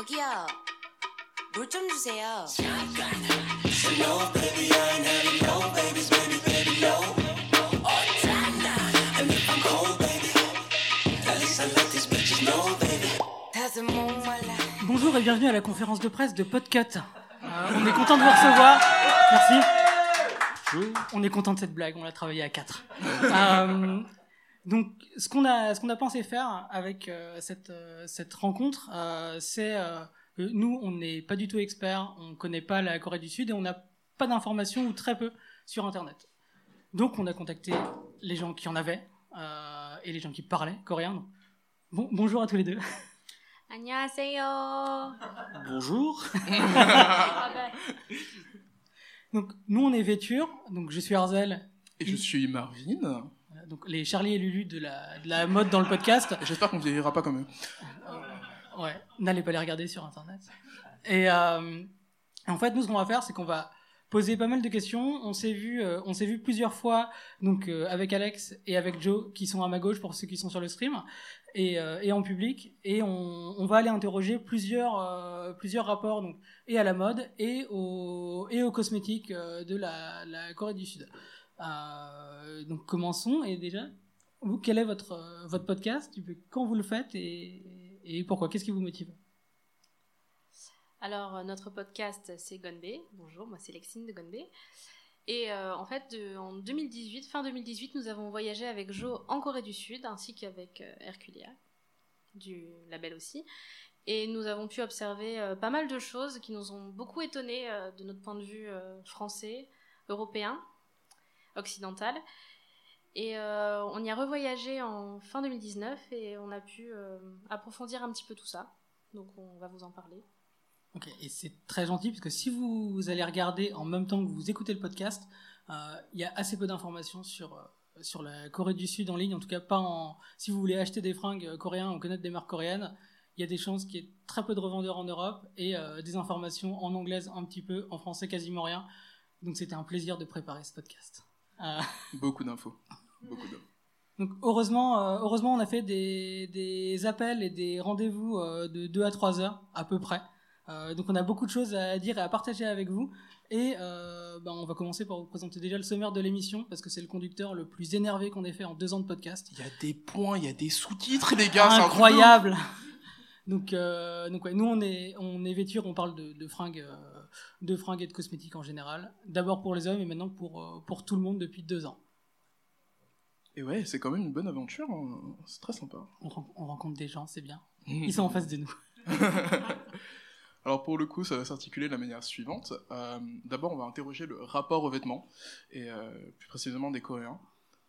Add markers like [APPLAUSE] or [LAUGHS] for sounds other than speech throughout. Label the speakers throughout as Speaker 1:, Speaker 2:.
Speaker 1: 저기요. 물 좀 주세요. 다섯 목말라.
Speaker 2: Bonjour et bienvenue à la conférence de presse de Podcut. Euh, on est content de vous recevoir. Merci. On est content de cette blague, on l'a travaillé à quatre. Euh, [LAUGHS] donc, ce qu'on a, ce qu'on a pensé faire avec euh, cette, euh, cette rencontre, euh, c'est euh, que nous, on n'est pas du tout experts, on connaît pas la Corée du Sud et on n'a pas d'informations ou très peu sur Internet. Donc, on a contacté les gens qui en avaient euh, et les gens qui parlaient coréen. Donc, Bon, bonjour à tous les deux. [LAUGHS]
Speaker 3: 안녕하세요.
Speaker 4: Bonjour. [LAUGHS]
Speaker 2: Donc, nous, on est Véture. Donc, je suis Arzel.
Speaker 4: Et je suis Marvin.
Speaker 2: Donc, les Charlie et Lulu de la, de la mode dans le podcast.
Speaker 4: J'espère qu'on ne vieillira pas comme eux.
Speaker 2: Ouais, n'allez pas les regarder sur Internet. Et euh, en fait, nous, ce qu'on va faire, c'est qu'on va poser pas mal de questions. On s'est vu, euh, on s'est vu plusieurs fois, donc euh, avec Alex et avec Joe, qui sont à ma gauche pour ceux qui sont sur le stream, et, euh, et en public. Et on, on va aller interroger plusieurs, euh, plusieurs rapports, donc et à la mode et aux et aux cosmétiques euh, de la, la Corée du Sud. Euh, donc commençons. Et déjà, quel est votre euh, votre podcast? Quand vous le faites et, pourquoi? Qu'est-ce qui vous motive?
Speaker 3: Alors, euh, notre podcast, c'est Gonbe. Bonjour, moi c'est Lexine de Gonbe. Et en fait, en 2018, fin 2018, nous avons voyagé avec Jo en Corée du Sud, ainsi qu'avec Herculia, du label aussi. Et nous avons pu observer pas mal de choses qui nous ont beaucoup étonnés de notre point de vue français, européen, occidental. Et euh, on y a revoyagé en fin 2019 et on a pu euh, approfondir un petit peu tout ça. Donc on va vous en parler.
Speaker 2: Ok, et c'est très gentil parce que si vous, allez regarder en même temps que vous écoutez le podcast, euh, il y a assez peu d'informations sur, sur la Corée du Sud en ligne, en tout cas pas en. Si vous voulez acheter des fringues coréens ou connaître des marques coréennes, il y a des chances qu'il y ait très peu de revendeurs en Europe et des informations en anglaise un petit peu, en français quasiment rien. Donc c'était un plaisir de préparer ce podcast. Euh,
Speaker 4: Beaucoup d'infos. Beaucoup d'infos.
Speaker 2: donc heureusement, euh, heureusement, on a fait des, des appels et des rendez-vous euh, de 2 à 3 heures à peu près. Euh, donc on a beaucoup de choses à dire et à partager avec vous. Et euh, ben, on va commencer par vous présenter déjà le sommaire de l'émission parce que c'est le conducteur le plus énervé qu'on ait fait en deux ans de podcast.
Speaker 4: Il y a des points, il y a des sous-titres, les gars.
Speaker 2: Incroyable. Donc, euh, donc ouais, nous on est on est vêture, on parle de, de fringues, euh, de fringues et de cosmétiques en général. D'abord pour les hommes et maintenant pour euh, pour tout le monde depuis deux ans.
Speaker 4: Et ouais, c'est quand même une bonne aventure. hein. C'est très sympa.
Speaker 2: On, ren- on rencontre des gens, c'est bien. Ils sont en face de nous. [LAUGHS]
Speaker 4: Alors pour le coup, ça va s'articuler de la manière suivante. D'abord, on va interroger le rapport aux vêtements, et plus précisément des Coréens.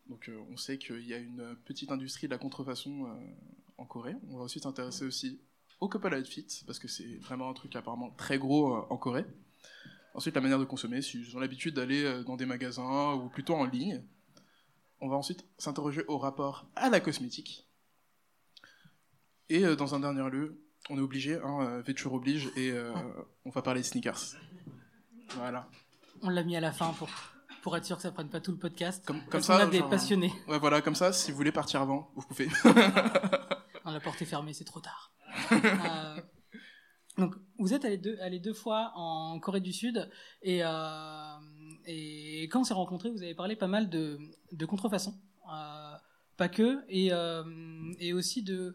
Speaker 4: Donc on sait qu'il y a une petite industrie de la contrefaçon en Corée. On va aussi s'intéresser aussi au couple outfit, parce que c'est vraiment un truc apparemment très gros euh, en Corée. Ensuite, la manière de consommer, si ils ont l'habitude d'aller euh, dans des magasins ou plutôt en ligne. On va ensuite s'interroger au rapport à la cosmétique. Et euh, dans un dernier lieu, on est obligé, hein, vêture oblige, et euh, on va parler sneakers. Voilà.
Speaker 2: On l'a mis à la fin pour, pour être sûr que ça prenne pas tout le podcast.
Speaker 4: Comme, ça.
Speaker 2: qu'on a des
Speaker 4: genre,
Speaker 2: passionnés.
Speaker 4: Ouais, voilà, comme ça, si vous voulez partir avant, vous pouvez. [LAUGHS]
Speaker 2: La porte est fermée, c'est trop tard. [LAUGHS] Euh, donc, vous êtes allés deux, fois en Corée du Sud et, euh, et quand on s'est rencontrés, vous avez parlé pas mal de, contrefaçon. Euh, pas que, et, aussi de,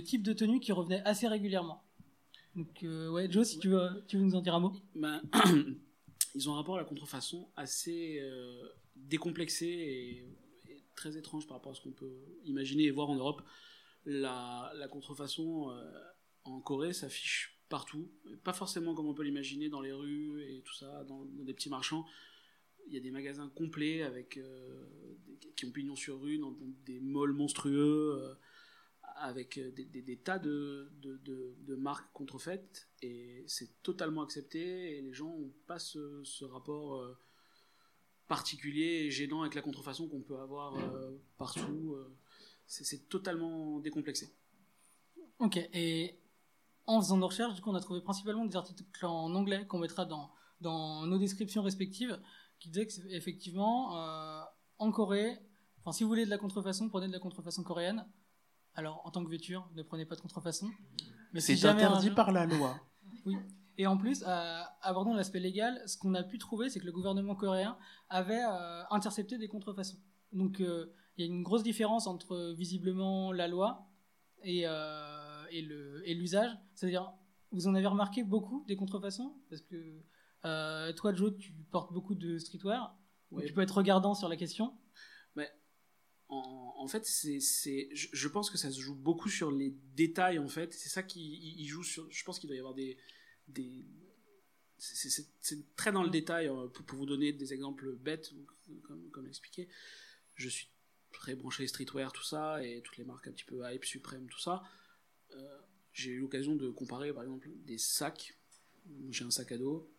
Speaker 2: types de tenues qui revenaient assez régulièrement. Donc, ouais, Joe, si tu, veux, tu veux nous en dire un mot?
Speaker 5: Ben, [CLEARS THROAT] ils ont un rapport à la contrefaçon assez décomplexé et très étrange par rapport à ce qu'on peut imaginer et voir en Europe. La, contrefaçon euh, en Corée s'affiche partout, pas forcément comme on peut l'imaginer dans les rues et tout ça, dans, des petits marchands. Il y a des magasins complets avec euh, qui ont pignon sur rue, dans, des malls monstrueux, euh, avec des, tas de, marques contrefaites et c'est totalement accepté et les gens n'ont pas ce, rapport particulier et gênant avec la contrefaçon qu'on peut avoir partout. C'est totalement décomplexé.
Speaker 2: Ok, et en faisant nos recherches, du coup, on a trouvé principalement des articles en anglais qu'on mettra dans, dans nos descriptions respectives, qui disaient qu'effectivement, euh, en Corée, enfin, si vous voulez de la contrefaçon, prenez de la contrefaçon coréenne. Alors, en tant que vêture, ne prenez pas de contrefaçon. Mais si
Speaker 4: C'est interdit
Speaker 2: jour-
Speaker 4: par la loi. [LAUGHS]
Speaker 2: Et en plus, euh, abordant l'aspect légal, ce qu'on a pu trouver, c'est que le gouvernement coréen avait euh, intercepté des contrefaçons. Donc euh, il y a une grosse différence entre euh, visiblement la loi et, euh, et l'usage. C'est-à-dire, vous en avez remarqué beaucoup des contrefaçons? Parce que euh, toi, Joe, tu portes beaucoup de streetwear.
Speaker 5: Ouais.
Speaker 2: Tu peux être regardant sur la question?
Speaker 5: en, en fait, c'est, je, je pense que ça se joue beaucoup sur les détails, en fait. C'est ça qui il, joue sur. Je pense qu'il doit y avoir des. des c'est, très dans le détail. euh, Pour, pour vous donner des exemples bêtes, comme, comme expliqué, je suis très branché streetwear, tout ça, et toutes les marques un petit peu hype, suprême, tout ça. Euh, j'ai eu l'occasion de comparer, par exemple, des sacs. J'ai un sac à dos.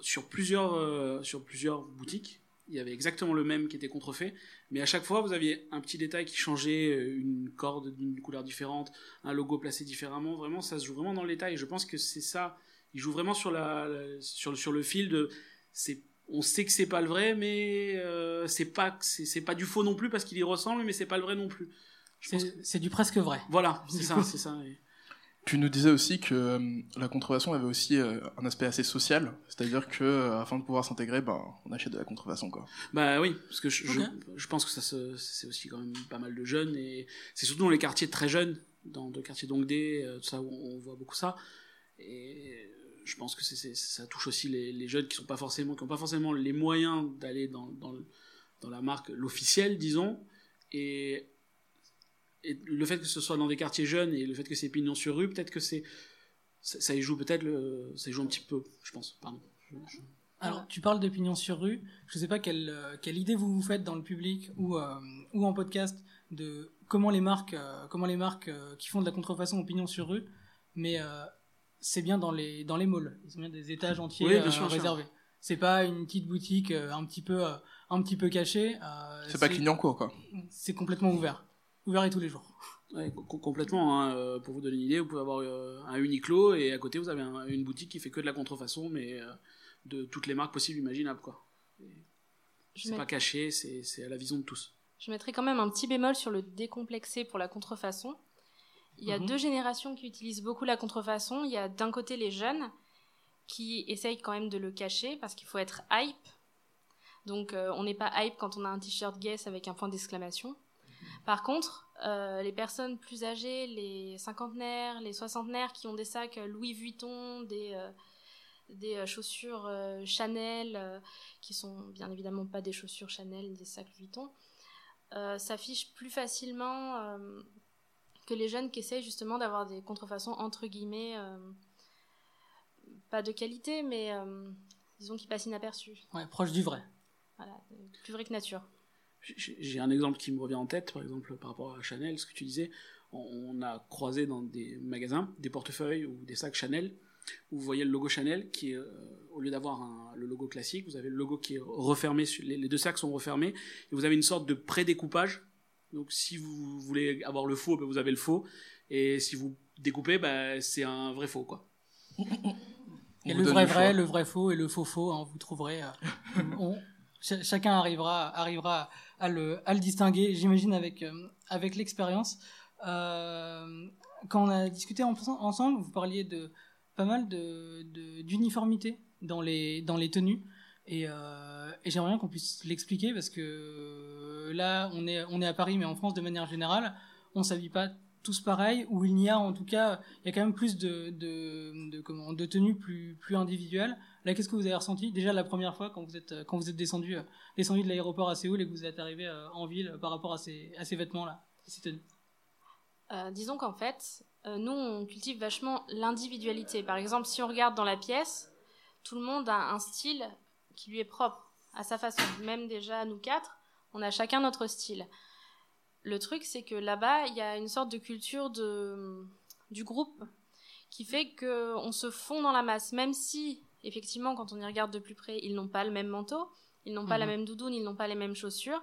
Speaker 5: Sur plusieurs, euh, sur plusieurs boutiques, il y avait exactement le même qui était contrefait. Mais à chaque fois, vous aviez un petit détail qui changeait, euh, une corde d'une couleur différente, un logo placé différemment. Vraiment, ça se joue vraiment dans le détail. Je pense que c'est ça. Il joue vraiment sur, la- sur, sur le fil de. C'est, on sait que c'est pas le vrai, mais euh, c'est pas c'est, c'est pas du faux non plus parce qu'il y ressemble, mais c'est pas le vrai non plus. Que-
Speaker 2: C'est c'est du presque vrai.
Speaker 5: Voilà, [LAUGHS] c'est ça, c'est ça. et-
Speaker 4: Tu nous disais aussi que euh, la contrefaçon avait aussi euh, un aspect assez social, c'est-à-dire que afin de pouvoir s'intégrer, ben, on achète de la contrefaçon quoi.
Speaker 5: Bah oui, parce que je, je, pense que ça c'est aussi quand même pas mal de jeunes et c'est surtout dans les quartiers très jeunes, dans le quartier d'Ongdé, tout ça où on voit beaucoup ça. Et je pense que c'est ça touche aussi les, les jeunes qui sont pas forcément, qui ont pas forcément les moyens d'aller dans, dans, le- dans la marque l'officielle, disons. Et, et le fait que ce soit dans des quartiers jeunes et le fait que c'est pignon sur rue, peut-être que c'est ça, ça y joue peut-être ça y joue un petit peu, je pense. Pardon. Je- je-
Speaker 2: Alors, tu parles d'opinion sur rue. Je ne sais pas quelle, euh, quelle idée vous vous faites dans le public ou, euh, ou en podcast de comment les marques, euh, comment les marques euh, qui font de la contrefaçon ont pignon sur rue, mais euh, c'est bien dans les, dans les malls. Ils ont bien des étages entiers
Speaker 5: Oui, bien
Speaker 2: euh,
Speaker 5: sûr,
Speaker 2: réservés. C'est pas une petite boutique euh, un petit peu, euh, un petit peu cachée. euh,
Speaker 4: C'est pas Clignancourt quoi.
Speaker 2: C'est complètement ouvert. Ouvert et tous les jours.
Speaker 5: Ouais, complètement. hein. Pour vous donner une idée, vous pouvez avoir euh, un Uniqlo et à côté vous avez un- une boutique qui fait que de la contrefaçon, mais euh, de toutes les marques possibles imaginables. quoi.
Speaker 3: Je,
Speaker 5: C'est pas caché, c'est c'est à la vision de tous.
Speaker 3: je mettrai quand même un petit bémol sur le décomplexé pour la contrefaçon. Il y a
Speaker 2: Mhm.
Speaker 3: deux générations qui utilisent beaucoup la contrefaçon. Il y a d'un côté les jeunes qui essayent quand même de le cacher parce qu'il faut être hype. Donc euh, on n'est pas hype quand on a un t-shirt Guess avec un point d'exclamation. Par contre, euh, les personnes plus âgées, les cinquantenaires, les soixantenaires qui ont des sacs Louis Vuitton, des, euh, des chaussures Chanel, qui sont bien évidemment pas des chaussures Chanel, des sacs Louis Vuitton, s'affichent plus facilement que les jeunes qui essayent justement d'avoir des contrefaçons entre guillemets, euh, pas de qualité, mais euh, disons qui passent inaperçus.
Speaker 2: Ouais, proche du vrai.
Speaker 3: Voilà, plus vrai que nature.
Speaker 5: J'ai un exemple qui me revient en tête, par exemple par rapport à Chanel, ce que tu disais. On, a croisé dans des magasins des portefeuilles ou des sacs Chanel où vous voyez le logo Chanel qui est, euh, au lieu d'avoir le logo classique, vous avez le logo qui est refermé, les deux sacs sont refermés et vous avez une sorte de pré-découpage. Donc si vous voulez avoir le faux, ben, vous avez le faux et si vous découpez, ben, c'est un vrai faux quoi.
Speaker 2: Et le vrai
Speaker 4: le
Speaker 2: vrai,
Speaker 4: choix.
Speaker 2: le vrai faux et le faux faux, hein, vous trouverez. euh, on- ch- chacun arrivera, arrivera à le, à le distinguer, j'imagine, avec, euh, avec l'expérience. Euh, quand on a discuté en- ensemble, vous parliez de pas mal de, de- d'uniformité dans les, dans les tenues. Et, euh, et j'aimerais bien qu'on puisse l'expliquer parce que euh, là, on est, à Paris, mais en France, de manière générale, on s'habille pas tous pareil, où il y a en tout cas, il y a quand même plus de, de, tenues plus, plus individuelles. Là, qu'est-ce que vous avez ressenti? Déjà la première fois quand vous êtes, euh, descendu de l'aéroport à Séoul et que vous êtes arrivé euh, en ville par rapport à ces, vêtements-là, ces tenues
Speaker 3: disons qu'en fait, nous, on cultive vachement l'individualité. Par exemple, si on regarde dans la pièce, tout le monde a un style qui lui est propre, à sa façon. Même déjà, nous quatre, on a chacun notre style. Le truc, c'est que là-bas, il y a une sorte de culture de, du groupe qui fait qu'on se fond dans la masse, même si, effectivement, quand on y regarde de plus près, ils n'ont pas le même manteau, ils n'ont pas
Speaker 2: Mhm.
Speaker 3: la même doudoune, ils n'ont pas les mêmes chaussures.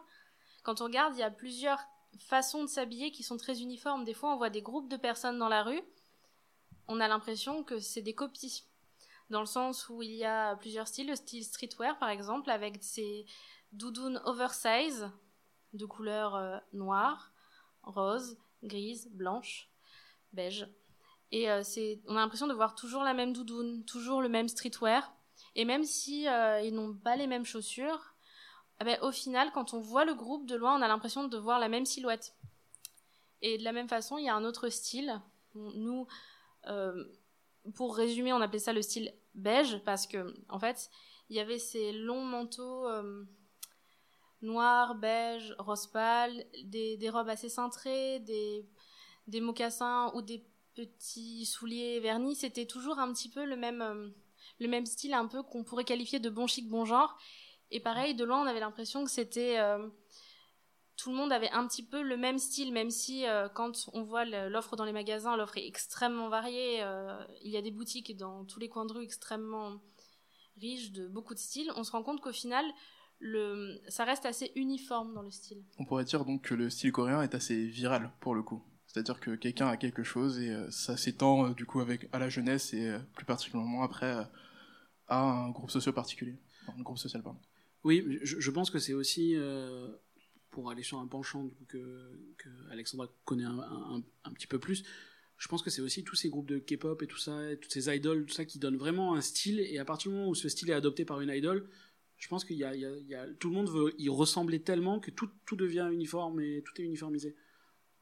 Speaker 3: Quand on regarde, il y a plusieurs façons de s'habiller qui sont très uniformes. Des fois, on voit des groupes de personnes dans la rue. On a l'impression que c'est des copies. Dans le sens où il y a plusieurs styles, le style streetwear par exemple, avec ces doudounes oversize de couleurs euh, noires, roses, grises, blanches, beige. Et euh, on a l'impression de voir toujours la même doudoune, toujours le même streetwear. Et même si euh, ils n'ont pas les mêmes chaussures, eh ben, au final, quand on voit le groupe de loin, on a l'impression de voir la même silhouette. Et de la même façon, il y a un autre style. Nous, pour résumer, on appelait ça le style beige parce que, en fait, il y avait ces longs manteaux euh, noirs, beige, rose pâle, des, robes assez cintrées, des, des mocassins ou des petits souliers vernis. C'était toujours un petit peu le même, euh, le même style, un peu qu'on pourrait qualifier de bon chic, bon genre. Et pareil, de loin, on avait l'impression que c'était euh, tout le monde avait un petit peu le même style, même si euh, quand on voit l'offre dans les magasins, l'offre est extrêmement variée. euh, il y a des boutiques dans tous les coins de rue extrêmement riches de beaucoup de styles. On se rend compte qu'au final, le, ça reste assez uniforme dans le style.
Speaker 4: On pourrait dire donc que le style coréen est assez viral pour le coup. C'est-à-dire que quelqu'un a quelque chose et euh, ça s'étend euh, du coup avec à la jeunesse et euh, plus particulièrement après euh, à un groupe social particulier. Enfin, un groupe social pardon.
Speaker 5: Oui, je, je pense que c'est aussi, euh, pour aller sur un penchant du coup, que, que Alexandra connaît un, un- un petit peu plus, je pense que c'est aussi tous ces groupes de K-pop et tout ça, et toutes ces idoles, tout ça qui donnent vraiment un style, et à partir du moment où ce style est adopté par une idole, je pense qu'il y a, il y a- il y a- tout le monde veut y ressembler tellement que tout, tout devient uniforme et tout est uniformisé.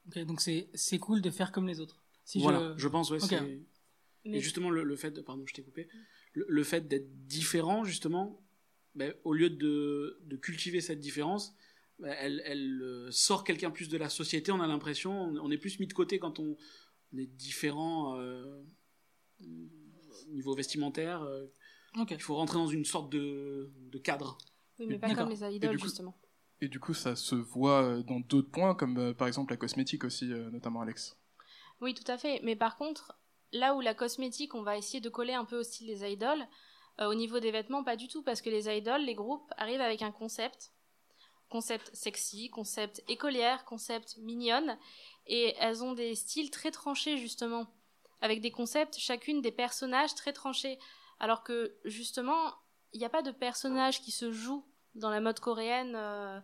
Speaker 2: Ok, donc c'est c'est cool de faire comme les autres. Si
Speaker 5: voilà,
Speaker 2: je-
Speaker 5: je, pense, ouais.
Speaker 3: Mais
Speaker 5: Et justement, le, le fait de, pardon, je t'ai coupé, le, le fait d'être différent, justement, ben, au lieu de, de cultiver cette différence, elle, elle euh, sort quelqu'un plus de la société, on a l'impression, on, est plus mis de côté quand on, est différent euh, au niveau vestimentaire. euh, il faut rentrer dans une sorte de, de cadre.
Speaker 3: oui, mais pas
Speaker 2: D'accord.
Speaker 3: comme les
Speaker 4: Et
Speaker 3: idoles,
Speaker 4: du coup-
Speaker 3: justement.
Speaker 4: Et du coup ça se voit dans d'autres points comme euh, par exemple la cosmétique aussi euh, notamment Alex.
Speaker 3: Oui, tout à fait. Mais par contre, là où la cosmétique, on va essayer de coller un peu au style des idoles, euh, au niveau des vêtements, pas du tout, parce que les idoles, les groupes, arrivent avec un concept. Concept sexy, concept écolière, concept mignonne. Et elles ont des styles très tranchés, justement. Avec des concepts, chacune des personnages très tranchés. Alors que, justement, il n'y a pas de personnage qui se joue dans la mode coréenne euh,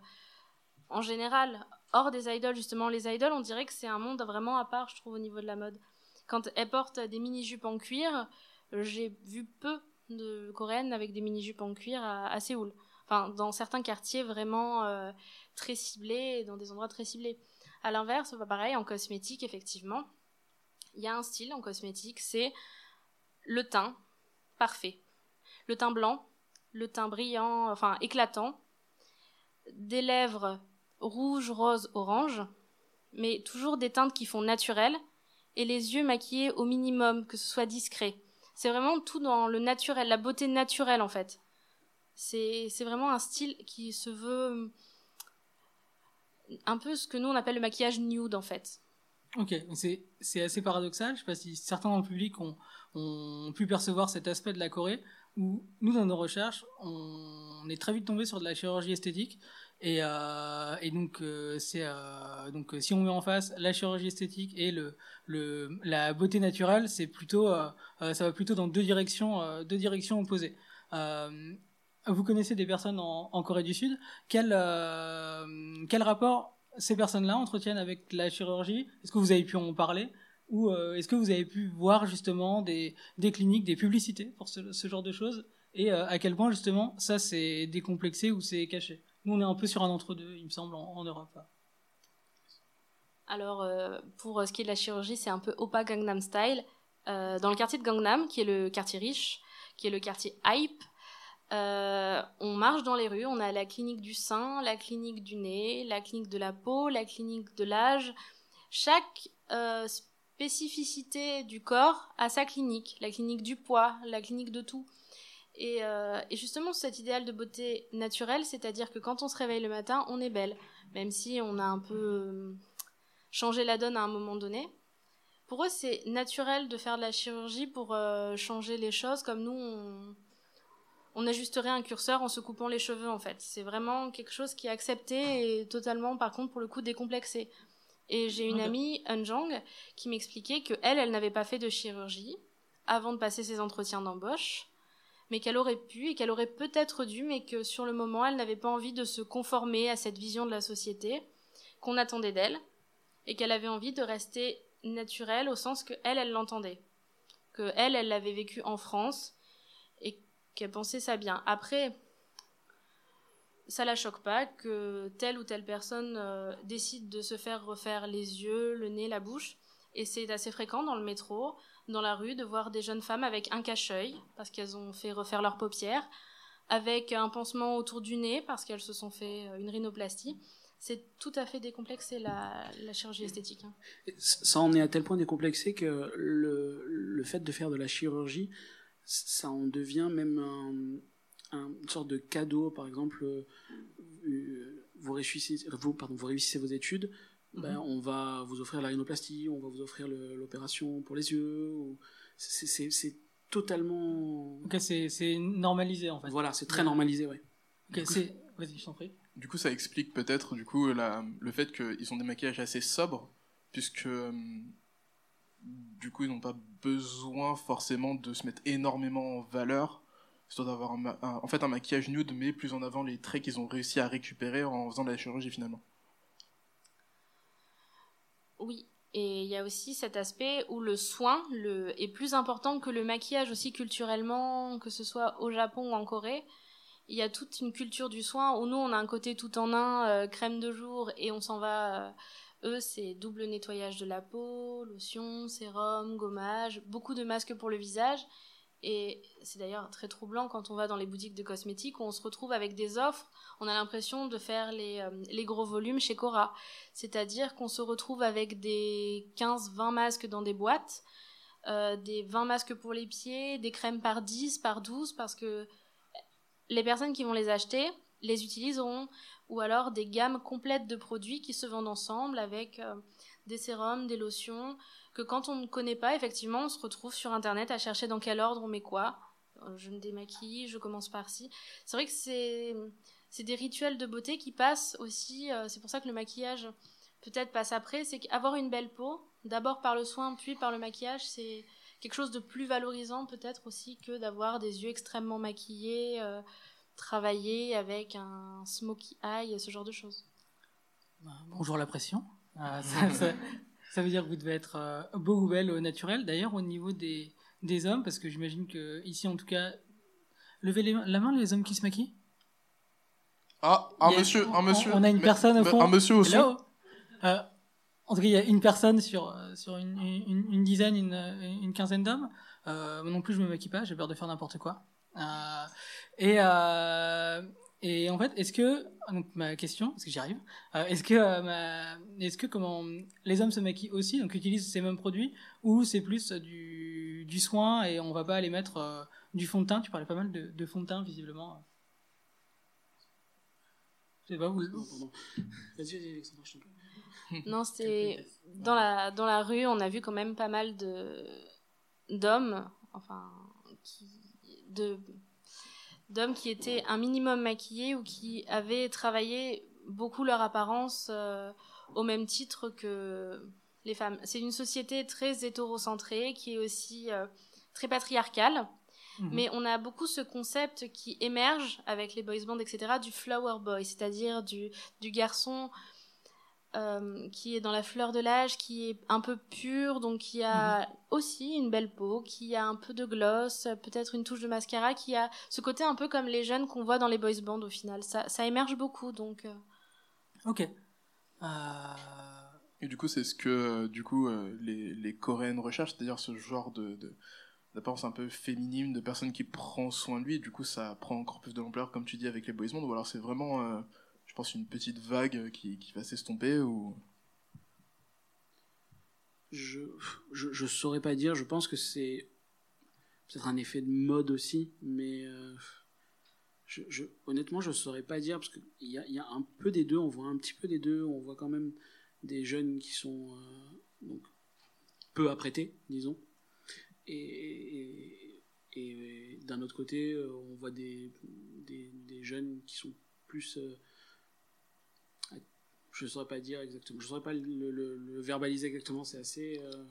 Speaker 3: en général hors des idoles, justement. Les idoles, on dirait que c'est un monde vraiment à part, je trouve, au niveau de la mode. Quand elles portent des mini-jupes en cuir, j'ai vu peu de coréennes avec des mini-jupes en cuir à Séoul. Dans certains quartiers vraiment euh, très ciblés, dans des endroits très ciblés. À l'inverse, pareil, en cosmétique, effectivement, il y a un style en cosmétique, c'est le teint parfait. Le teint blanc, le teint brillant, enfin éclatant, des lèvres rouge, rose, orange, mais toujours des teintes qui font naturel, et les yeux maquillés au minimum, que ce soit discret. C'est vraiment tout dans le naturel, la beauté naturelle en fait. C'est vraiment un style qui se veut un peu ce que nous on appelle le maquillage nude en fait.
Speaker 2: Ok, c'est assez paradoxal. Je sais pas si certains dans le public ont, pu percevoir cet aspect de la Corée, où nous, dans nos recherches, on, est très vite tombé sur de la chirurgie esthétique. Et, euh, euh, euh, donc si on met en face la chirurgie esthétique et la beauté naturelle, ça va plutôt dans deux directions opposées. Vous connaissez des personnes en, Corée du Sud. Quel euh, quel rapport ces personnes-là entretiennent avec la chirurgie? Est-ce que vous avez pu en parler? Ou euh, est-ce que vous avez pu voir justement des, des cliniques, des publicités pour ce, genre de choses? Et euh, à quel point justement ça c'est décomplexé ou c'est caché? Nous on est un peu sur un entre-deux, il me semble, en, Europe.
Speaker 3: Alors, pour ce qui est de la chirurgie, c'est un peu Oppa Gangnam Style. Dans le quartier de Gangnam, qui est le quartier riche, qui est le quartier hype, euh, on marche dans les rues, on a la clinique du sein, la clinique du nez, la clinique de la peau, la clinique de l'âge. Chaque euh, spécificité du corps a sa clinique, la clinique du poids, la clinique de tout. Et, euh, et justement, cet idéal de beauté naturelle, c'est-à-dire que quand on se réveille le matin, on est belle, même si on a un peu changé la donne à un moment donné. Pour eux, c'est naturel de faire de la chirurgie pour changer les choses, comme nous, on, on ajusterait un curseur en se coupant les cheveux, en fait. C'est vraiment quelque chose qui est accepté et totalement, par contre, pour le coup, décomplexé. Et j'ai une amie, Unjong, qui m'expliquait que elle, elle n'avait pas fait de chirurgie avant de passer ses entretiens d'embauche, mais qu'elle aurait pu et qu'elle aurait peut-être dû, mais que sur le moment, elle n'avait pas envie de se conformer à cette vision de la société qu'on attendait d'elle, et qu'elle avait envie de rester naturel au sens que elle, elle l'entendait. Que elle, elle l'avait vécu en France qu'elle pensait ça bien. Après, ça la choque pas que telle ou telle personne euh, décide de se faire refaire les yeux, le nez, la bouche. Et c'est assez fréquent dans le métro, dans la rue, de voir des jeunes femmes avec un cache-œil, parce qu'elles ont fait refaire leurs paupières, avec un pansement autour du nez, parce qu'elles se sont fait euh, une rhinoplastie. C'est tout à fait décomplexé la, chirurgie esthétique. hein.
Speaker 5: Ça en est à tel point décomplexé que le fait de faire de la chirurgie, ça en devient même un, un- une sorte de cadeau. Par exemple, euh, euh, vous, réussissez, vous, pardon, vous réussissez vos études, ben, on va vous offrir la rhinoplastie, on va vous offrir le- l'opération pour les yeux. ou- c'est- C'est c'est totalement.
Speaker 2: Ok, c'est c'est normalisé en fait.
Speaker 5: Voilà, c'est très normalisé, ouais.
Speaker 2: Ok, c'est. Vas-y, je t'en prie.
Speaker 4: Du coup, ça explique peut-être du coup la- le fait qu'ils ont des maquillages assez sobres, puisque euh, du coup ils n'ont pas besoin forcément de se mettre énormément en valeur, histoire d'avoir un, en fait un maquillage nude, mais plus en avant les traits qu'ils ont réussi à récupérer en faisant de la chirurgie finalement.
Speaker 3: Oui, et il y a aussi cet aspect où le soin le, est plus important que le maquillage aussi culturellement, que ce soit au Japon ou en Corée. Il y a toute une culture du soin où nous on a un côté tout en un, euh, crème de jour et on s'en va. euh, eux c'est double nettoyage de la peau, lotion, sérum, gommage, beaucoup de masques pour le visage. Et c'est d'ailleurs très troublant quand on va dans les boutiques de cosmétiques où on se retrouve avec des offres. On a l'impression de faire les, euh, gros volumes chez Cora. C'est-à-dire qu'on se retrouve avec des 15-20 masques dans des boîtes, euh, des 20 masques pour les pieds, des crèmes par 10, par 12, parce que les personnes qui vont les acheter les utiliseront, ou alors des gammes complètes de produits qui se vendent ensemble avec euh, des sérums, des lotions, que quand on ne connaît pas, effectivement, on se retrouve sur Internet à chercher dans quel ordre on met quoi. Euh, Je me démaquille, je commence par ci. C'est vrai que c'est des rituels de beauté qui passent aussi. euh, c'est pour ça que le maquillage peut-être passe après. C'est qu'avoir une belle peau, d'abord par le soin, puis par le maquillage, c'est quelque chose de plus valorisant peut-être aussi que d'avoir des yeux extrêmement maquillés, travaillés avec un smoky eye, ce genre de choses.
Speaker 2: Bah, Bonjour la pression. Euh, ça, ça- ça veut dire que vous devez être euh, beau ou belle au naturel. D'ailleurs, au niveau des, des hommes, parce que j'imagine que ici, en tout cas, levez les la main les hommes qui se maquillent.
Speaker 4: Ah, un monsieur,
Speaker 2: on-
Speaker 4: un monsieur.
Speaker 2: on a une
Speaker 4: mais-
Speaker 2: personne au fond.
Speaker 4: Un monsieur au son.
Speaker 2: Hello? Euh, en tout cas, il y a une personne sur, euh, sur une, une, une dizaine, une, une quinzaine d'hommes. Euh, moi non plus, je me maquille pas, j'ai peur de faire n'importe quoi. Euh, et, euh, et en fait, est-ce que, ah, donc ma question, parce que j'y arrive, euh, est-ce que, euh, ma- est-ce que comment les hommes se maquillent aussi, donc utilisent ces mêmes produits, ou c'est plus du, du soin et on va pas aller mettre euh, du fond de teint? Tu parlais pas mal de, de fond de teint, visiblement. Je sais pas, vous.
Speaker 5: Vas-y.
Speaker 3: Non, [LAUGHS] c'est dans la dans la rue, on a vu quand même pas mal de d'hommes, enfin qui de d'hommes qui étaient un minimum maquillés ou qui avaient travaillé beaucoup leur apparence euh, au même titre que les femmes. C'est une société très hétérocentrée qui est aussi euh, très patriarcale.
Speaker 2: Mhm.
Speaker 3: Mais on a beaucoup ce concept qui émerge avec les boys bands, etc., du flower boy, c'est-à-dire du, du garçon euh, qui est dans la fleur de l'âge, qui est un peu pur, donc qui a aussi une belle peau, qui a un peu de gloss, peut-être une touche de mascara, qui a ce côté un peu comme les jeunes qu'on voit dans les boys bands au final. Ça, ça émerge beaucoup, donc... euh,
Speaker 2: Ok. Euh,
Speaker 4: Et du coup, c'est ce que du coup les, les Coréennes recherchent, c'est-à-dire ce genre de, de d'apparence un peu féminine, de personne qui prend soin de lui. Et du coup, ça prend encore plus de l'ampleur, comme tu dis, avec les boys band. Ou alors, c'est vraiment, euh, une petite vague qui, qui va s'estomper. Ou?
Speaker 5: Je, je, saurais pas dire, je pense que c'est peut-être un effet de mode aussi, mais euh, je, je, honnêtement, je saurais pas dire, parce qu'il y a, y a un peu des deux, on voit un petit peu des deux, on voit quand même des jeunes qui sont euh, donc, peu apprêtés, disons, et, et, d'un autre côté, euh, on voit des, des, des jeunes qui sont plus... euh, je saurais pas dire exactement, je saurais pas le, le- le verbaliser exactement, c'est assez... euh,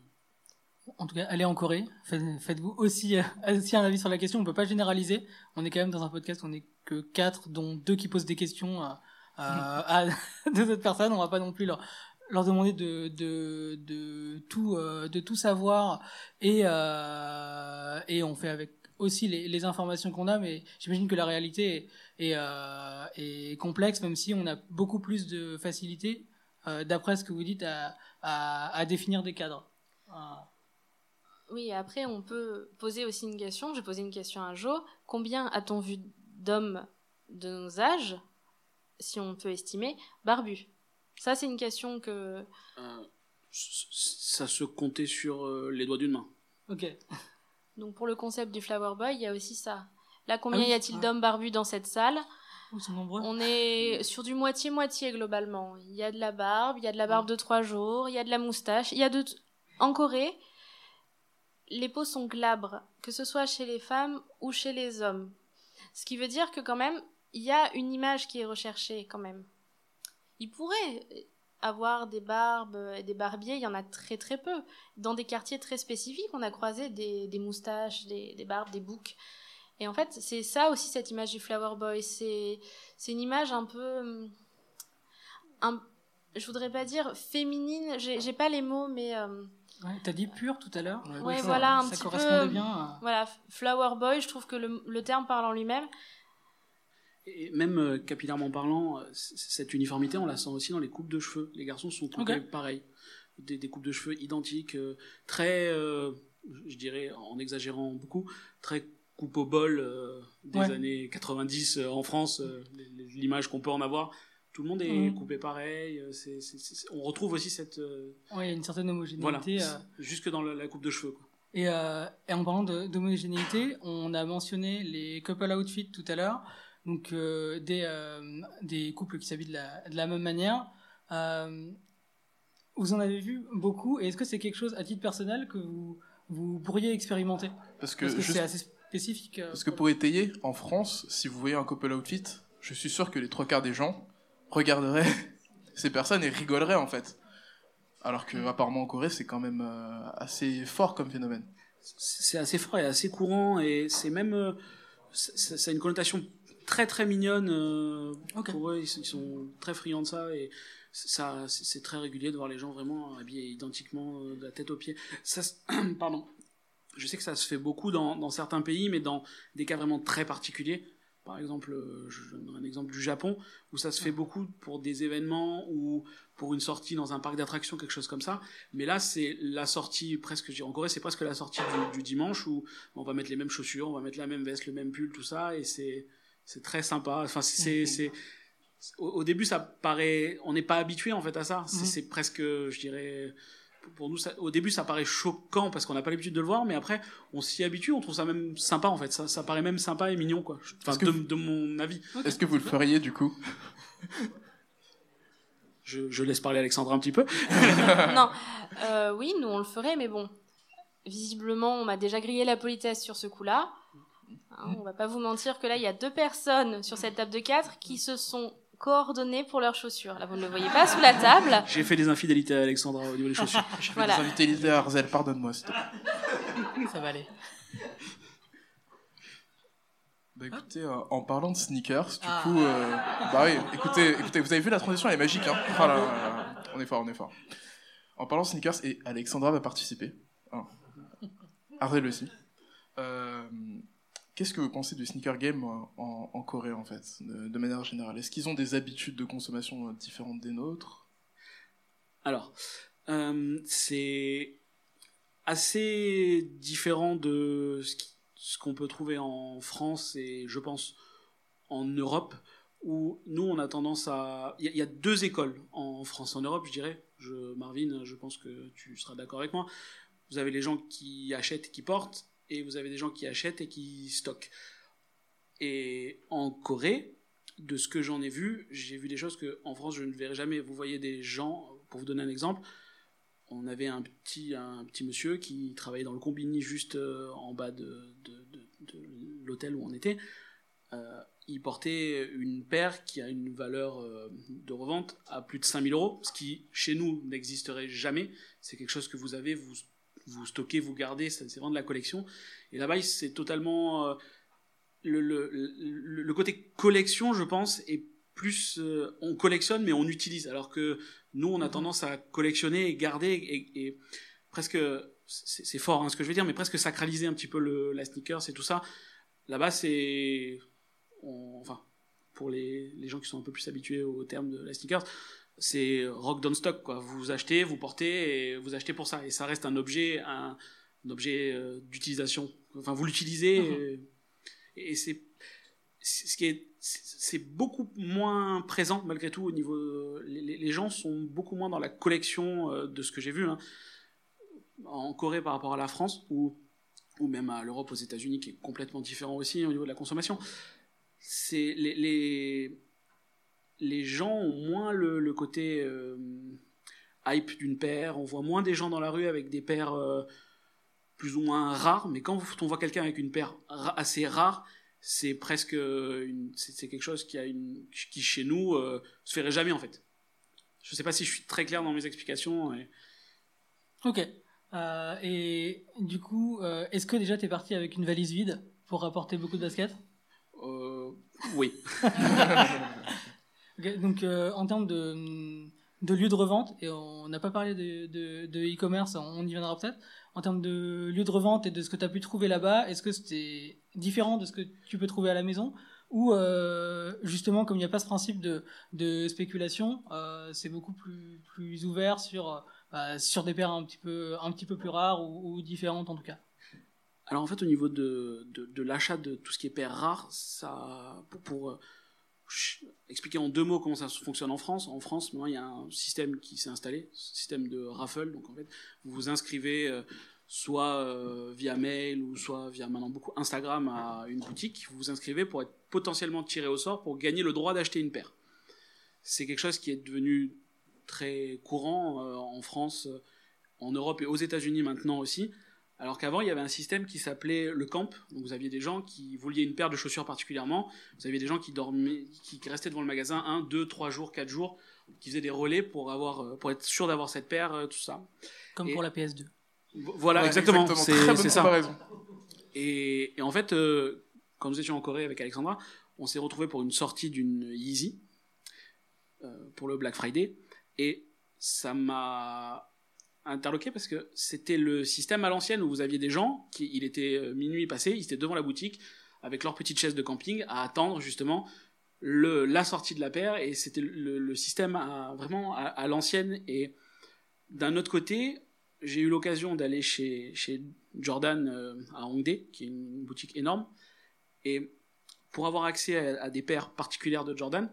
Speaker 2: En tout cas, allez en Corée. Faites- Faites-vous aussi, euh, aussi un avis sur la question. On peut pas généraliser. On est quand même dans un podcast on est que quatre, dont deux qui posent des questions euh, [LAUGHS] à deux autres personnes. On va pas non plus leur, leur demander de, de, de, tout, euh, de tout savoir et, euh, et on fait avec aussi les, les informations qu'on a, mais j'imagine que la réalité est, est, euh, est complexe, même si on a beaucoup plus de facilité, euh, d'après ce que vous dites, à, à, à définir des cadres. Ah.
Speaker 3: Oui, après, on peut poser aussi une question. Je posé une question à Jo. Combien a-t-on vu d'hommes de nos âges, si on peut estimer, barbus? Ça, c'est une question que.
Speaker 5: Euh, ça se comptait sur les doigts d'une main.
Speaker 2: Ok.
Speaker 3: Donc, pour le concept du Flower Boy, il y a aussi ça. Là, combien
Speaker 2: Ah oui,
Speaker 3: y a-t-il d'hommes barbus dans cette salle?
Speaker 2: Ils sont nombreux.
Speaker 3: On est sur du moitié-moitié globalement. Il y a de la barbe, il y a de la barbe de trois jours, il y a de la moustache, il y a de. En Corée, les peaux sont glabres, que ce soit chez les femmes ou chez les hommes. Ce qui veut dire que quand même, il y a une image qui est recherchée quand même. Il pourrait avoir des barbes et des barbiers, il y en a très très peu. Dans des quartiers très spécifiques, on a croisé des, des moustaches, des, des barbes, des boucs. Et en fait, c'est ça aussi cette image du flower boy. C'est c'est une image un peu, hum, un, je voudrais pas dire féminine. J'ai j'ai pas les mots, mais euh,
Speaker 2: Ouais, T'as dit pur tout à l'heure
Speaker 3: Ouais,
Speaker 2: ça-
Speaker 3: voilà, un
Speaker 2: ça
Speaker 3: petit
Speaker 2: correspondait
Speaker 3: peu,
Speaker 2: bien. à-
Speaker 3: voilà, flower boy. Je trouve que le, le terme parle en lui-même.
Speaker 5: Et même euh, capillairement parlant, euh, cette uniformité, on la sent aussi dans les coupes de cheveux. Les garçons sont coupés
Speaker 2: Ok.
Speaker 5: pareil. Des, des coupes de cheveux identiques, euh, très, je dirais, en exagérant beaucoup, très coupe au bol euh, des
Speaker 2: Ouais.
Speaker 5: années 90 euh, en France, euh, l'image qu'on peut en avoir. Tout le monde est
Speaker 2: Mhm.
Speaker 5: coupé pareil. on retrouve aussi cette.
Speaker 2: Ouais, il y a une certaine homogénéité.
Speaker 5: jusque dans la, la coupe de cheveux. quoi.
Speaker 2: Et, et en parlant d'homogénéité, on a mentionné les couple outfits tout à l'heure, donc euh, des, euh, des couples qui s'habillent de la, de la même manière. Euh, vous en avez vu beaucoup, et est-ce que c'est quelque chose à titre personnel que vous, vous pourriez expérimenter?
Speaker 4: Parce que, juste-
Speaker 2: c'est assez spécifique.
Speaker 4: parce que pour étayer, en France, si vous voyez un couple outfit, je suis sûr que les trois quarts des gens regarderaient [LAUGHS] ces personnes et rigoleraient en fait. Alors que apparemment en Corée, c'est quand même euh, assez fort comme phénomène.
Speaker 5: c'est assez fort et assez courant et c'est même euh, ça a une connotation très très mignonne euh, pour eux ils, sont- ils sont très friands de ça et ça c'est très régulier de voir les gens vraiment habillés identiquement euh, de la tête aux pieds. Ça [CLEARS THROAT] pardon. Je sais que ça se fait beaucoup dans, dans certains pays mais dans des cas vraiment très particuliers. Par exemple euh, je donne un exemple du Japon où ça se fait beaucoup pour des événements ou pour une sortie dans un parc d'attractions quelque chose comme ça. Mais là, c'est la sortie presque, en Corée, c'est presque la sortie du, du dimanche où on va mettre les mêmes chaussures, on va mettre la même veste, le même pull, tout ça, et c'est, c'est très sympa. Enfin, c'est, c'est, au, au début, ça paraît, on n'est pas habitué en fait à ça. C'est,
Speaker 2: Mhm.
Speaker 5: c'est presque, je dirais, pour- pour nous, ça- au début, ça paraît choquant parce qu'on n'a pas l'habitude de le voir, mais après, on s'y habitue, on trouve ça même sympa en fait. Ça, ça paraît même sympa et mignon, quoi. Enfin,
Speaker 4: Est-ce que
Speaker 5: de,
Speaker 4: vous-
Speaker 5: de mon avis.
Speaker 4: Est-ce que vous le feriez du coup?
Speaker 5: Je, je laisse parler Alexandra un petit peu. [LAUGHS]
Speaker 3: non, [LAUGHS] euh, oui, nous on le ferait, mais bon, visiblement, on m'a déjà grillé la politesse sur ce coup-là. Hein, on va pas vous mentir que là, il y a deux personnes sur cette table de quatre qui se sont coordonnées pour leurs chaussures. Là, vous ne le voyez pas sous la table.
Speaker 5: J'ai fait des infidélités à Alexandra au niveau des chaussures. [LAUGHS]
Speaker 4: Je fais
Speaker 3: Voilà.
Speaker 4: des invités à Arzel, pardonne-moi.
Speaker 2: Ça va aller.
Speaker 4: Bah écoutez, euh, en parlant de sneakers, du
Speaker 2: Ah.
Speaker 4: coup, euh, bah oui, écoutez, écoutez, vous avez vu la transition, elle est magique, hein Oh là là là là. On est fort, on est fort. En parlant de sneakers, et Alexandra va participer. hein. Arzel aussi. Qu'est-ce que vous pensez du sneaker game euh, en, Corée, en fait, de, manière générale? Est-ce qu'ils ont des habitudes de consommation euh, différentes des nôtres?
Speaker 5: Alors, euh, c'est assez différent de ce qu'on peut trouver en France et je pense en Europe, où nous on a tendance à... Il y, a- deux écoles en France, en Europe je dirais. Marvin, je pense que tu seras d'accord avec moi. Vous avez les gens qui achètent et qui portent, et vous avez des gens qui achètent et qui stockent. Et en Corée, de ce que j'en ai vu, j'ai vu des choses que en France je ne verrai jamais. Vous voyez des gens, pour vous donner un exemple, on avait un petit, un petit monsieur qui travaillait dans le combini juste euh, en bas de, de- l'hôtel où on était. Euh, il portait une paire qui a une valeur euh, de revente à plus de 5000 euros, ce qui chez nous n'existerait jamais. C'est quelque chose que vous avez, vous, vous stockez, vous gardez, c'est vraiment de la collection. Et là-bas, c'est totalement. euh, le, le, le, le côté collection, je pense, est plus euh, on collectionne mais on utilise alors que nous on a
Speaker 2: Mhm.
Speaker 5: tendance à collectionner et garder et, et presque c'est c'est fort hein, ce que je veux dire mais presque sacraliser un petit peu le, la sneakers et tout ça là-bas c'est enfin pour les, les gens qui sont un peu plus habitués au terme de la sneakers c'est rock down stock quoi. Vous achetez vous portez et vous achetez pour ça. Et ça reste un objet un, un objet euh, d'utilisation. Enfin vous l'utilisez
Speaker 2: Mhm.
Speaker 5: et, et c'est ce qui est c'est beaucoup moins présent malgré tout au niveau les, gens sont beaucoup moins dans la collection euh, de ce que j'ai vu hein, en Corée par rapport à la France ou ou même à l'Europe aux États-Unis qui est complètement différent aussi au niveau de la consommation. C'est les, les les gens ont moins le, le côté euh, hype d'une paire. On voit moins des gens dans la rue avec des paires euh, plus ou moins rares. Mais quand on voit quelqu'un avec une paire assez rare c'est presque une, c'est, c'est quelque chose qui a une qui chez nous euh, se ferait jamais en fait. Je sais pas si je suis très clair dans mes explications et-
Speaker 2: Ok. Euh, et du coup, euh, est-ce que déjà t'es parti avec une valise vide pour rapporter beaucoup de baskets?
Speaker 5: Euh, oui [LAUGHS]
Speaker 2: Donc euh, en termes de, de lieu de revente, et on n'a pas parlé de, e-commerce, on y viendra peut-être, en termes de lieu de revente et de ce que tu as pu trouver là-bas, est-ce que c'était différent de ce que tu peux trouver à la maison? Ou euh, justement, comme il n'y a pas ce principe de, de spéculation, euh, c'est beaucoup plus, plus ouvert sur, bah, sur des paires un petit peu, un petit peu plus rares ou, différentes en tout cas.
Speaker 5: Alors en fait, au niveau de, de, l'achat de tout ce qui est paires rares, ça, pour, expliquer en deux mots comment ça fonctionne en France, en France, il y a un système qui s'est installé, système de raffle. Donc en fait, vous vous inscrivez euh, soit euh, via mail ou soit via maintenant beaucoup Instagram à une boutique. Vous vous inscrivez pour être potentiellement tiré au sort pour gagner le droit d'acheter une paire. C'est quelque chose qui est devenu très courant euh, en France, en Europe et aux États-Unis maintenant aussi. Alors qu'avant, il y avait un système qui s'appelait le camp. Donc vous aviez des gens qui vouliez une paire de chaussures particulièrement. Vous aviez des gens qui dormaient, qui restaient devant le magasin un, deux, trois jours, quatre jours, qui faisaient des relais pour avoir, euh, pour être sûr d'avoir cette paire, euh, tout ça.
Speaker 2: Comme
Speaker 5: Et-
Speaker 2: pour la PS2.
Speaker 5: Vo- Voilà,
Speaker 4: Ouais,
Speaker 5: exactement. C'est ça.
Speaker 4: comparaison.
Speaker 5: Et, et en fait, euh, quand nous étions en Corée avec Alexandra, on s'est retrouvé pour une sortie d'une Yeezy euh, pour le Black Friday, et ça m'a interloqué parce que c'était le système à l'ancienne où vous aviez des gens qui, il était euh, minuit passé, ils étaient devant la boutique avec leur petite chaise de camping à attendre justement la sortie de la paire, et c'était le, système vraiment à, l'ancienne. Et d'un autre côté, j'ai eu l'occasion d'aller chez, Jordan euh, à Hongdae, qui est une boutique énorme. Et pour avoir accès à des paires particulières de Jordan,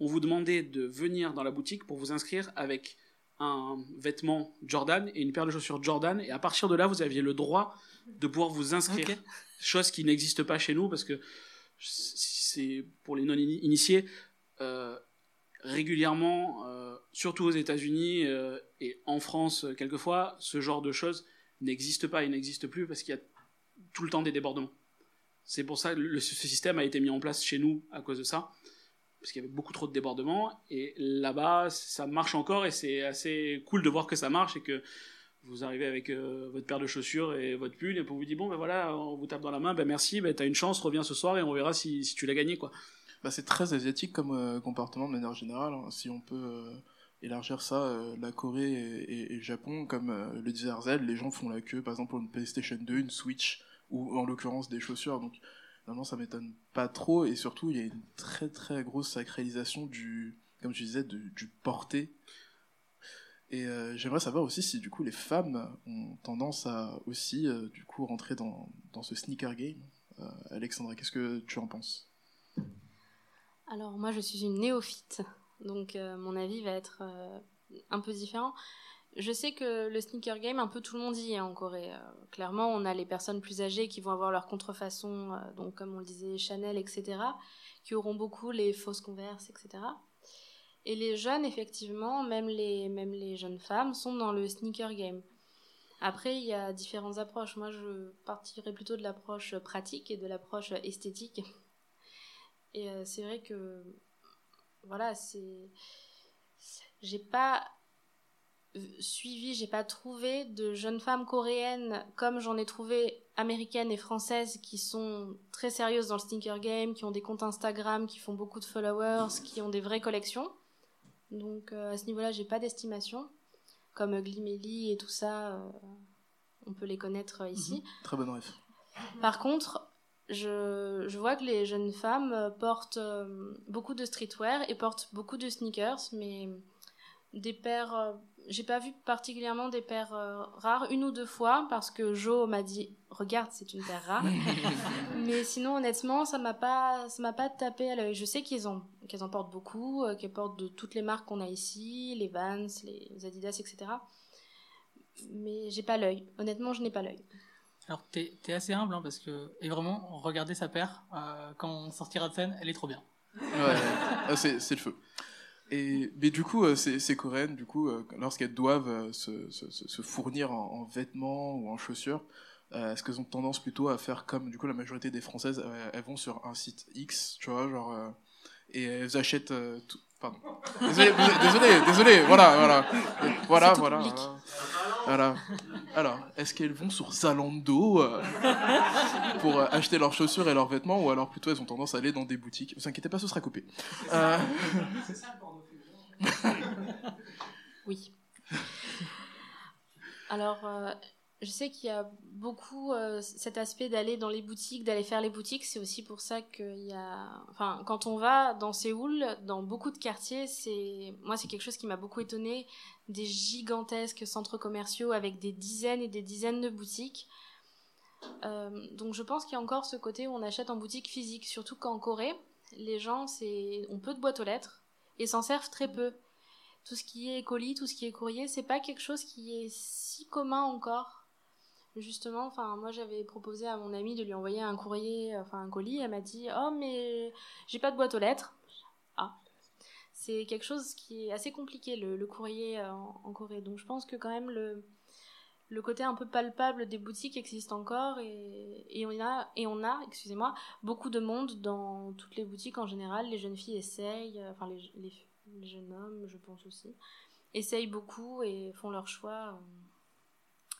Speaker 5: on vous demandait de venir dans la boutique pour vous inscrire avec un vêtement Jordan et une paire de chaussures Jordan. Et à partir de là, vous aviez le droit de pouvoir vous inscrire. Chose qui n'existe pas chez nous parce que c'est pour les non-initiés. euh, régulièrement, euh, surtout aux États-Unis euh, et en France, quelquefois, ce genre de choses n'existe pas et n'existe plus parce qu'il y a tout le temps des débordements. C'est pour ça que le- ce système a été mis en place chez nous à cause de ça, parce qu'il y avait beaucoup trop de débordements. Et là-bas, ça marche encore et c'est assez cool de voir que ça marche et que vous arrivez avec euh, votre paire de chaussures et votre pull et on vous dit bon ben voilà, on vous tape dans la main, ben merci, ben t'as une chance, reviens ce soir et on verra si, tu l'as gagné quoi.
Speaker 4: Bah, c'est très asiatique comme euh, comportement de manière générale. hein. Si on peut euh, élargir ça, la Corée et, le Japon, comme le disait Arzel, les gens font la queue, par exemple pour une PlayStation 2, une Switch, ou en l'occurrence des chaussures. Donc, normalement, ça m'étonne pas trop. Et surtout, il y a une très très grosse sacralisation du, comme tu disais, du, porté. Et euh, j'aimerais savoir aussi si du coup les femmes ont tendance à aussi euh, du coup rentrer dans, dans ce sneaker game. Euh, Alexandra, qu'est-ce que tu en penses?
Speaker 3: Alors moi je suis une néophyte, donc mon avis va être un peu différent. Je sais que le sneaker game, un peu tout le monde y est en Corée. Euh, clairement, on a les personnes plus âgées qui vont avoir leur contrefaçon, euh, donc comme on le disait, Chanel, etc., qui auront beaucoup les fausses converses, etc. Et les jeunes, effectivement, même les, même les jeunes femmes, sont dans le sneaker game. Après, il y a différentes approches. Moi, je partirais plutôt de l'approche pratique et de l'approche esthétique. Et euh, c'est vrai que, voilà, c'est. J'ai pas suivi, j'ai pas trouvé de jeunes femmes coréennes comme j'en ai trouvé américaines et françaises qui sont très sérieuses dans le sneaker game, qui ont des comptes Instagram, qui font beaucoup de followers, qui ont des vraies collections. Donc euh, à ce niveau-là, j'ai pas d'estimation. Comme Glimelli et tout ça, euh, on peut les connaître euh, ici.
Speaker 4: Très bonne ref.
Speaker 3: Par contre, je, je vois que les jeunes femmes portent beaucoup de streetwear et portent beaucoup de sneakers, mais des paires. J'ai pas vu particulièrement des paires euh, rares, une ou deux fois, parce que Jo m'a dit Regarde, c'est une paire rare. [LAUGHS] mais sinon, honnêtement, ça m'a pas, ça m'a pas tapé à l'œil. Je sais qu'ils en, qu'elles en portent beaucoup, euh, qu'elles portent de toutes les marques qu'on a ici, les Vans, les Adidas, etc. Mais j'ai pas l'œil. Honnêtement, je n'ai pas l'œil.
Speaker 2: Alors, t'es es assez humble, hein, parce que. Et vraiment, regardez sa paire, euh, quand on sortira de scène, elle est trop bien.
Speaker 4: Ouais, ah, c'est c'est le feu. Et, mais du coup, euh, ces, ces coréennes, du coup, euh, lorsqu'elles doivent euh, se, se, se- se fournir en, en vêtements ou en chaussures, euh, est-ce qu'elles ont tendance plutôt à faire comme, du coup, la majorité des Françaises, euh, elles vont sur un site X, tu vois, genre, euh, et elles achètent euh, tout. Pardon. Désolé, désolé, désolé, voilà, voilà. Voilà, voilà, voilà. Voilà. Alors, est-ce qu'elles vont sur Zalando euh, pour euh, acheter leurs chaussures et leurs vêtements ou alors plutôt elles ont tendance à aller dans des boutiques? Ne vous inquiétez pas, ce sera coupé. Euh, [LAUGHS]
Speaker 3: Oui. Alors, euh, je sais qu'il y a beaucoup euh, cet aspect d'aller dans les boutiques, d'aller faire les boutiques. C'est aussi pour ça qu'il y a. Enfin, quand on va dans Séoul, dans beaucoup de quartiers, c'est. Moi, c'est quelque chose qui m'a beaucoup étonné. Des gigantesques centres commerciaux avec des dizaines et des dizaines de boutiques. Euh, donc, je pense qu'il y a encore ce côté où on achète en boutique physique. Surtout qu'en Corée, les gens c'est ont peu de boîtes aux lettres et s'en servent très peu tout ce qui est colis, tout ce qui est courrier, c'est pas quelque chose qui est si commun encore. Justement, enfin, moi j'avais proposé à mon amie de lui envoyer un courrier, enfin un colis, elle m'a dit Oh, mais j'ai pas de boîte aux lettres. Ah. C'est quelque chose qui est assez compliqué, le, le courrier euh, en, en Corée. Donc je pense que quand même le, le côté un peu palpable des boutiques existe encore et, et on a, et on a excusez-moi, beaucoup de monde dans toutes les boutiques en général. Les jeunes filles essayent, euh, enfin les, les, les jeunes hommes, je pense aussi, essayent beaucoup et font leur choix euh,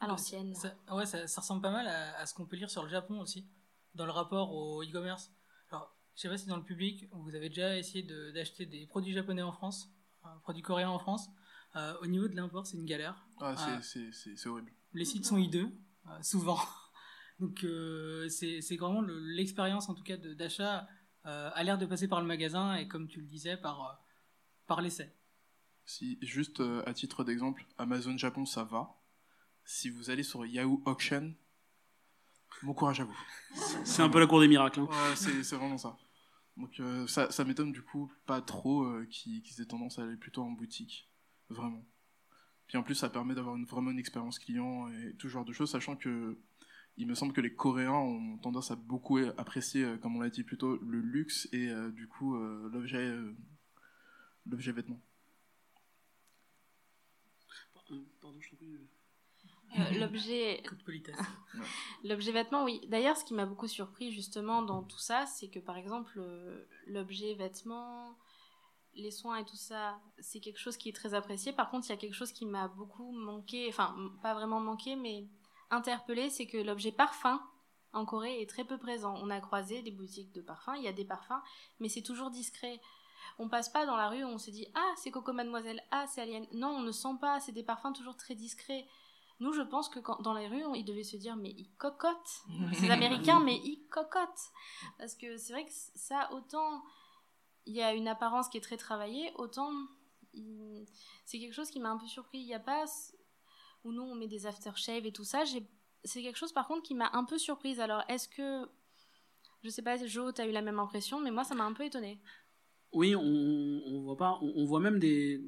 Speaker 3: à l'ancienne.
Speaker 2: Ça, ouais, ça, ça ressemble pas mal à, à ce qu'on peut lire sur le Japon aussi, dans le rapport au e-commerce. Alors, je sais pas si dans le public, vous avez déjà essayé de- d'acheter des produits japonais en France, euh, produits coréens en France. Euh, au niveau de l'import, c'est une galère.
Speaker 4: ah, c'est-
Speaker 2: Ah.
Speaker 4: c'est horrible.
Speaker 2: Les sites sont hideux, euh, souvent. [LAUGHS] Donc, euh, c'est vraiment le- l'expérience, en tout cas, d'achat, euh, a l'air de passer par le magasin et, comme tu le disais, par, euh, par l'essai.
Speaker 4: Si, juste euh, à titre d'exemple, Amazon Japon, ça va. Si vous allez sur Yahoo Auction, bon courage à vous. [LAUGHS]
Speaker 5: C'est un peu la cour des miracles. hein.
Speaker 4: Ouais, c'est vraiment ça. Donc euh, ça, ça m'étonne du coup pas trop euh, qu'ils qu'ils aient tendance à aller plutôt en boutique. Vraiment. Puis en plus, ça permet d'avoir une, vraiment une expérience client et tout ce genre de choses, sachant que il me semble que les Coréens ont tendance à beaucoup apprécier, euh, comme on l'a dit plutôt, le luxe et euh, du coup euh, l'objet euh, l'objet vêtement.
Speaker 5: Pardon, je t'en prie.
Speaker 3: Euh, L'objet [LAUGHS]
Speaker 2: Coup de politesse.
Speaker 3: L'objet vêtement, oui. D'ailleurs, ce qui m'a beaucoup surpris justement dans tout ça, c'est que par exemple, l'objet vêtement, les soins et tout ça, c'est quelque chose qui est très apprécié. Par contre, il y a quelque chose qui m'a beaucoup manqué, enfin, pas vraiment manqué, mais interpellé, c'est que l'objet parfum en Corée est très peu présent. On a croisé des boutiques de parfums, il y a des parfums, mais c'est toujours discret. On passe pas dans la rue, on se dit ah c'est Coco Mademoiselle, ah c'est Alien. Non, on ne sent pas. C'est des parfums toujours très discrets. Nous, je pense que quand, dans les rues, on- ils devaient se dire, mais ils cocotent. Ces [LAUGHS] Américains, mais ils cocotent. Parce que c'est vrai que ça, autant il y a une apparence qui est très travaillée, autant il- c'est quelque chose qui m'a un peu surpris. Il n'y a pas où nous on met des aftershave et tout ça. J'ai- C'est quelque chose par contre qui m'a un peu surprise. Alors, est-ce que je sais pas, Jo, t'as eu la même impression, mais moi ça m'a un peu étonnée.
Speaker 5: Oui, on, on voit pas, on, on voit même des.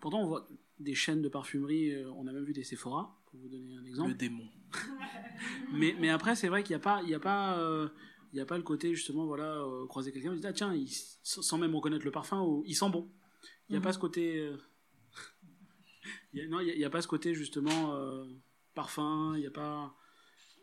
Speaker 5: Pourtant, on voit des chaînes de parfumerie. euh, on a même vu des Sephora, pour vous donner un exemple.
Speaker 4: Le démon. [LAUGHS]
Speaker 5: Mais, mais après, c'est vrai qu'il n'y a pas, il y a pas, euh, il y a pas le côté justement, voilà, euh, croiser quelqu'un, on se dit ah tiens, il, sans même reconnaître le parfum, ou, il sent bon. Il n'y a
Speaker 2: Mhm.
Speaker 5: pas ce côté. euh, il y a- non, il n'y a, pas ce côté justement euh, parfum. Il n'y a pas.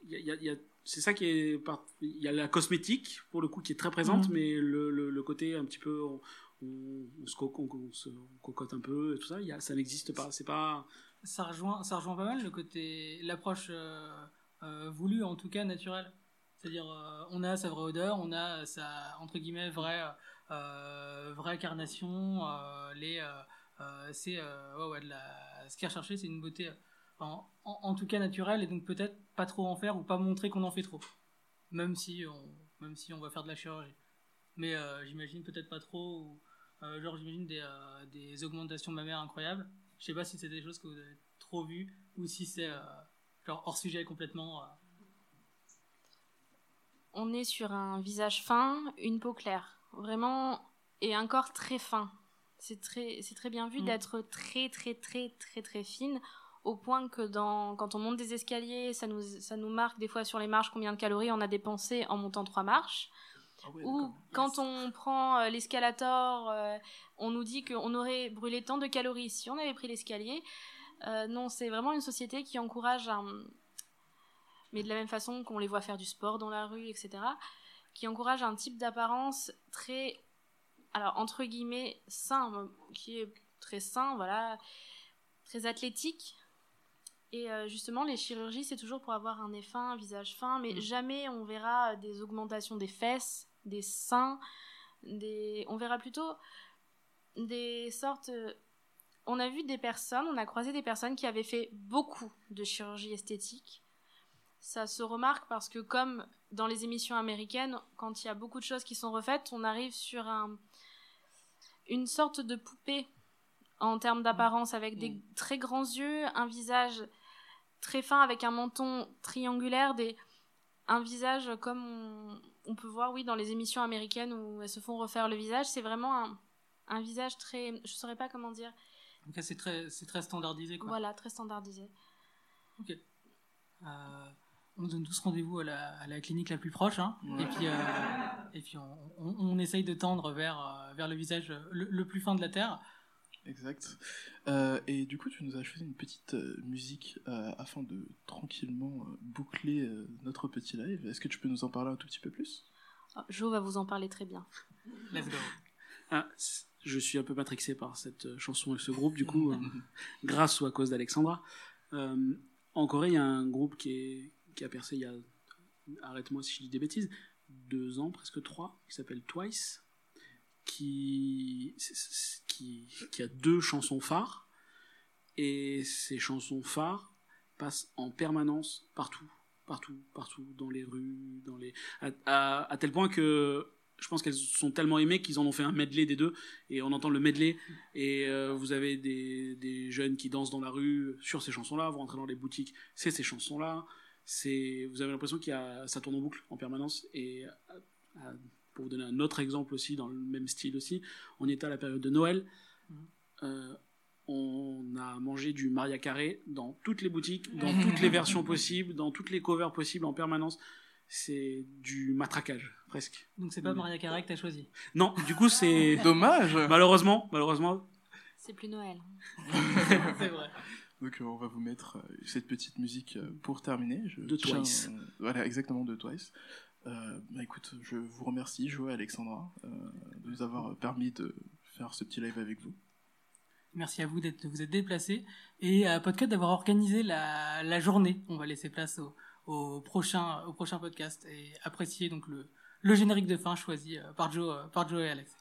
Speaker 5: y a- y a- c'est ça qui est. par- Il y a la cosmétique pour le coup qui est très présente,
Speaker 2: Mhm.
Speaker 5: mais le, le, le côté un petit peu. On, on, on se, co- on- se- cocotte un peu et tout ça, y a, ça n'existe pas. C'est pas.
Speaker 2: ça rejoint, ça rejoint pas mal le côté, l'approche euh, euh, voulu, en tout cas naturel. C'est-à-dire, euh, on a sa vraie odeur, on a sa, entre guillemets, vraie, euh, vraie euh, les, euh, euh, c'est, la, ce qui est recherché, c'est une beauté, en, en, tout cas naturelle, et donc peut-être pas trop en faire ou pas montrer qu'on en fait trop. Même si on, même si on va faire de la chirurgie. Mais j'imagine peut-être pas trop, genre j'imagine des, euh, des augmentations mammaires incroyables. Je sais pas si c'est des choses que vous avez trop vues ou si c'est hors sujet complètement.
Speaker 3: On est sur un visage fin, une peau claire, vraiment, et un corps très fin. C'est très, c'est très bien vu
Speaker 2: Mm.
Speaker 3: d'être très, très, très, très, très fine, au point que dans, quand on monte des escaliers, ça nous, ça nous marque des fois sur les marches combien de calories on a dépensé en montant trois marches.
Speaker 4: Ah
Speaker 3: Ou quand on prend euh, l'escalator, euh, on nous dit qu'on aurait brûlé tant de calories si on avait pris l'escalier. Euh, non, c'est vraiment une société qui encourage un... Mais de la même façon qu'on les voit faire du sport dans la rue, etc. Qui encourage un type d'apparence très... Alors, entre guillemets, sain, euh, qui est très sain, voilà, très athlétique. Et euh, justement, les chirurgies, c'est toujours pour avoir un nez fin, un visage fin, mais
Speaker 2: Mm.
Speaker 3: jamais on verra des augmentations des fesses, des seins, des... on verra plutôt des sortes... euh, On a vu des personnes, on a croisé des personnes qui avaient fait beaucoup de chirurgie esthétique. Ça se remarque parce que comme dans les émissions américaines, quand il y a beaucoup de choses qui sont refaites, on arrive sur un... une sorte de poupée en termes d'apparence avec des très grands yeux, un visage très fin avec un menton triangulaire, des... un visage comme on... on peut voir oui dans les émissions américaines où elles se font refaire le visage. C'est vraiment un... un visage très, je saurais pas comment dire,
Speaker 2: cas, c'est très, c'est très standardisé. Quoi.
Speaker 3: voilà, très standardisé.
Speaker 2: Euh, on donne tous rendez-vous à la, à la clinique la plus proche, hein,
Speaker 4: Ouais.
Speaker 2: et puis, euh, et puis on, on- on essaye de tendre vers, euh, vers le visage le, le plus fin de la Terre.
Speaker 4: Exact. Euh, et du coup, tu nous as choisi une petite euh, musique euh, afin de tranquillement euh, boucler euh, notre petit live. Est-ce que tu peux nous en parler un tout petit peu plus?
Speaker 3: Ah, Jo va vous en parler très bien.
Speaker 2: Let's go.
Speaker 5: Ah, je suis un peu matrixé par cette euh, chanson et ce groupe, du coup, euh, [LAUGHS] grâce ou à cause d'Alexandra. Euh, en Corée, il y a un groupe qui, est, qui a percé il y a, arrête-moi si je dis des bêtises, deux ans, presque trois, qui s'appelle Twice, qui, qui, qui a deux chansons phares, et ces chansons phares passent en permanence partout, partout, partout, dans les rues, dans les, à, tel point que je pense qu'elles sont tellement aimées qu'ils en ont fait un medley des deux. Et on entend le medley. Et euh, vous avez des, des jeunes qui dansent dans la rue sur ces chansons-là, vous rentrez dans les boutiques, c'est ces chansons-là, c'est vous avez l'impression qu'il y a ça tourne en boucle en permanence et euh, pour vous donner un autre exemple aussi dans le même style aussi, on était à la période de Noël, euh, on a mangé du Maria Carré dans toutes les boutiques, dans toutes les versions possibles, dans toutes les covers possibles en permanence. C'est du matraquage, presque.
Speaker 2: Donc c'est pas
Speaker 5: Mm.
Speaker 2: Maria Carey que t'as choisi.
Speaker 5: Non, du coup, c'est. [LAUGHS]
Speaker 4: Dommage
Speaker 5: malheureusement, malheureusement,
Speaker 3: C'est plus Noël. [LAUGHS]
Speaker 2: c'est vrai.
Speaker 4: Donc euh, on va vous mettre euh, cette petite musique euh, pour terminer. Je
Speaker 5: De
Speaker 4: tiens,
Speaker 5: Twice.
Speaker 4: euh, voilà, exactement de Twice. Euh, bah écoute, je vous remercie, Joël et Alexandra, euh, de nous avoir permis de faire ce petit live avec vous.
Speaker 2: Merci à vous d'être, de vous être déplacés et à Podcast d'avoir organisé la, la journée. On va laisser place au, au prochain, au prochain podcast et apprécier donc le, le générique de fin choisi par Joe, par Joe et Alex.